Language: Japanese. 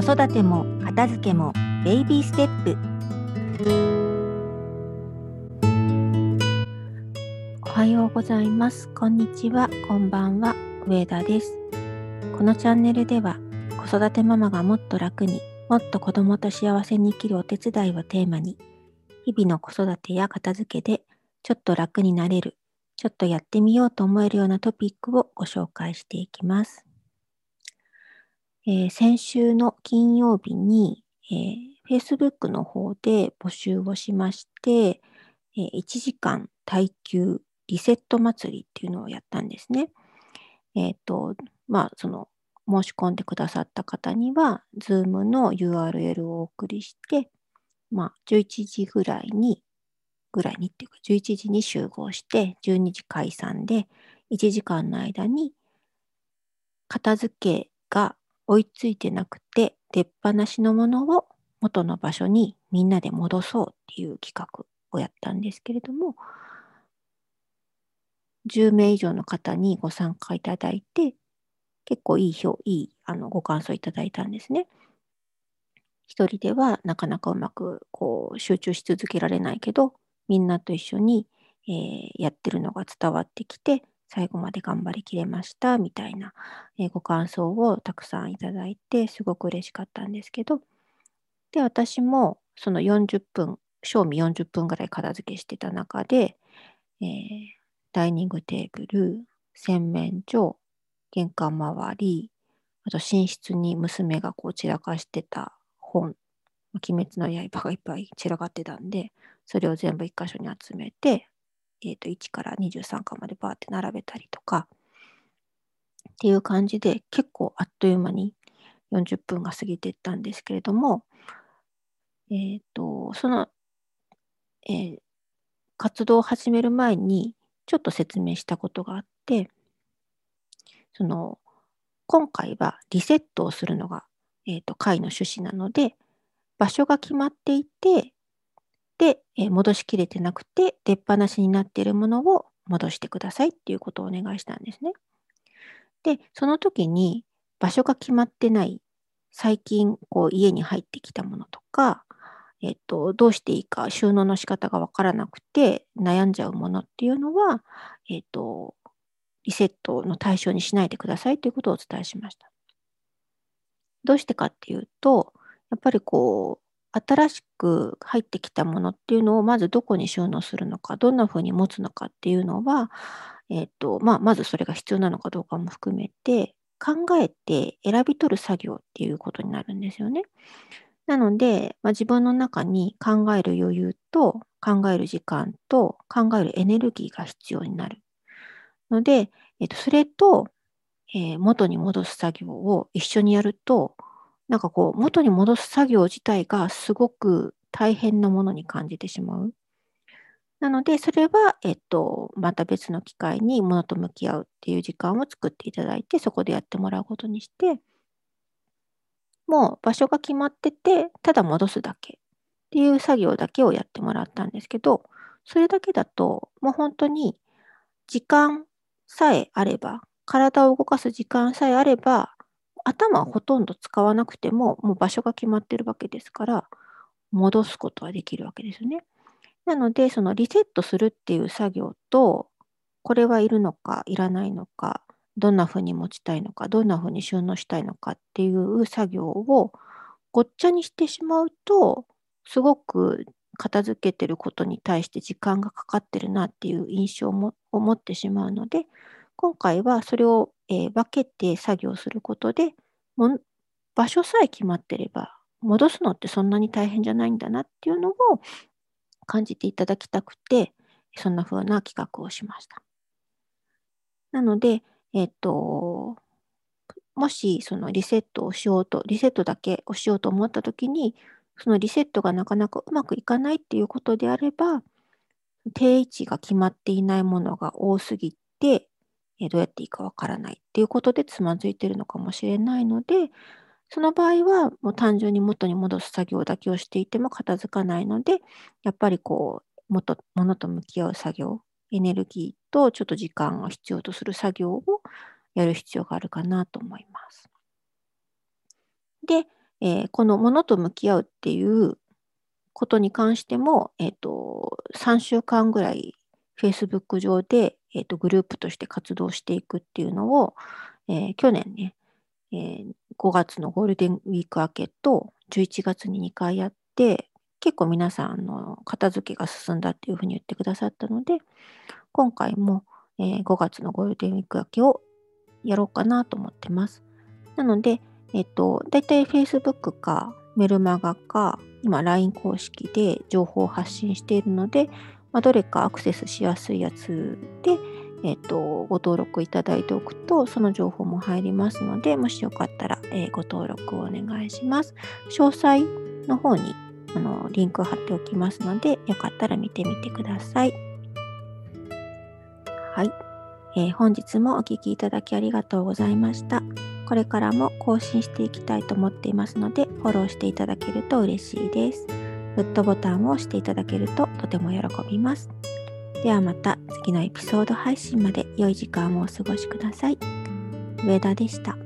子育ても片付けもベイビーステップ。おはようございます。こんにちは。こんばんは。上田です。このチャンネルでは子育てママがもっと楽にもっと子供と幸せに生きるお手伝いをテーマに日々の子育てや片付けでちょっと楽になれるちょっとやってみようと思えるようなトピックをご紹介していきます。えー、先週の金曜日に、えー、Facebook の方で募集をしまして、えー、1時間耐久リセット祭りっていうのをやったんですね。えっ、と、まあ、その、申し込んでくださった方には、Zoom の URL をお送りして、まあ、11時ぐらいにぐらいにっていうか、11時に集合して、12時解散で、1時間の間に、片付けが追いついてなくて、出っ放しのものを元の場所にみんなで戻そうっていう企画をやったんですけれども、10名以上の方にご参加いただいて、結構いい表、いいあのご感想いただいたんですね。一人ではなかなかうまくこう集中し続けられないけど、みんなと一緒に、えー、やってるのが伝わってきて、最後まで頑張りきれましたみたいな、えー、ご感想をたくさんいただいて、すごく嬉しかったんですけど、で、私もその40分、賞味40分ぐらい片付けしてた中で、えー、ダイニングテーブル、洗面所、玄関周り、あと寝室に娘がこう散らかしてた本、鬼滅の刃がいっぱい散らかってたんで、それを全部一箇所に集めて、えー、と1から23巻までバーって並べたりとかっていう感じで結構あっという間に40分が過ぎていったんですけれども、えー、とその、えー、活動を始める前にちょっと説明したことがあってその今回はリセットをするのが、えー、と会の趣旨なので場所が決まっていてで、え戻しきれてなくて、出っ放しになっているものを戻してくださいっていうことをお願いしたんですね。で、その時に場所が決まってない、最近こう家に入ってきたものとか、えっと、どうしていいか収納の仕方がわからなくて悩んじゃうものっていうのは、えっと、リセットの対象にしないでくださいということをお伝えしました。どうしてかっていうと、やっぱりこう、新しく入ってきたものっていうのをまずどこに収納するのか、どんな風に持つのかっていうのは、えっと、まあ、まずそれが必要なのかどうかも含めて、考えて選び取る作業っていうことになるんですよね。なので、まあ、自分の中に考える余裕と考える時間と考えるエネルギーが必要になる。ので、えっと、それと、えー、元に戻す作業を一緒にやると、なんかこう、元に戻す作業自体がすごく大変なものに感じてしまう。なので、それは、えっと、また別の機会に物と向き合うっていう時間を作っていただいて、そこでやってもらうことにして、もう場所が決まってて、ただ戻すだけっていう作業だけをやってもらったんですけど、それだけだと、もう本当に時間さえあれば、体を動かす時間さえあれば、頭はほとんど使わなくても、もう場所が決まってるわけですから、戻すことはできるわけですね。なので、そのリセットするっていう作業と、これはいるのか、いらないのか、どんなふうに持ちたいのか、どんなふうに収納したいのかっていう作業をごっちゃにしてしまうと、すごく片付けてることに対して時間がかかってるなっていう印象を持ってしまうので、今回はそれを、え、分けて作業することで、も場所さえ決まってれば、戻すのってそんなに大変じゃないんだなっていうのを感じていただきたくて、そんな風な企画をしました。なので、えっ、と、もしそのリセットをしようと、リセットだけをしようと思ったときに、そのリセットがなかなかうまくいかないっていうことであれば、定位置が決まっていないものが多すぎて、えどうやっていいかわからないっていうことでつまずいてるのかもしれないので、その場合はもう単純に元に戻す作業だけをしていても片付かないので、やっぱりこう、元、物と向き合う作業、エネルギーとちょっと時間が必要とする作業をやる必要があるかなと思います。で、えーこのものと向き合うっていうことに関しても、えっ、と、3週間ぐらい Facebook 上で、えっ、と、グループとして活動していくっていうのを、えー去年ね、えー5月のゴールデンウィーク明けと11月に2回やって、結構皆さんの片付けが進んだっていうふうに言ってくださったので、今回も、えー5月のゴールデンウィーク明けをやろうかなと思ってます。なので、えっと、だいたい Facebook かメルマガか、今 LINE 公式で情報を発信しているので、まあ、どれかアクセスしやすいやつで、えっと、ご登録いただいておくと、その情報も入りますので、もしよかったら、えーご登録をお願いします。詳細の方にあのリンクを貼っておきますので、よかったら見てみてください。はい、えー本日もお聴きいただきありがとうございました。これからも更新していきたいと思っていますので、フォローしていただけると嬉しいです。グッドボタンを押していただけるととても喜びます。ではまた次のエピソード配信まで良い時間をお過ごしください。上田でした。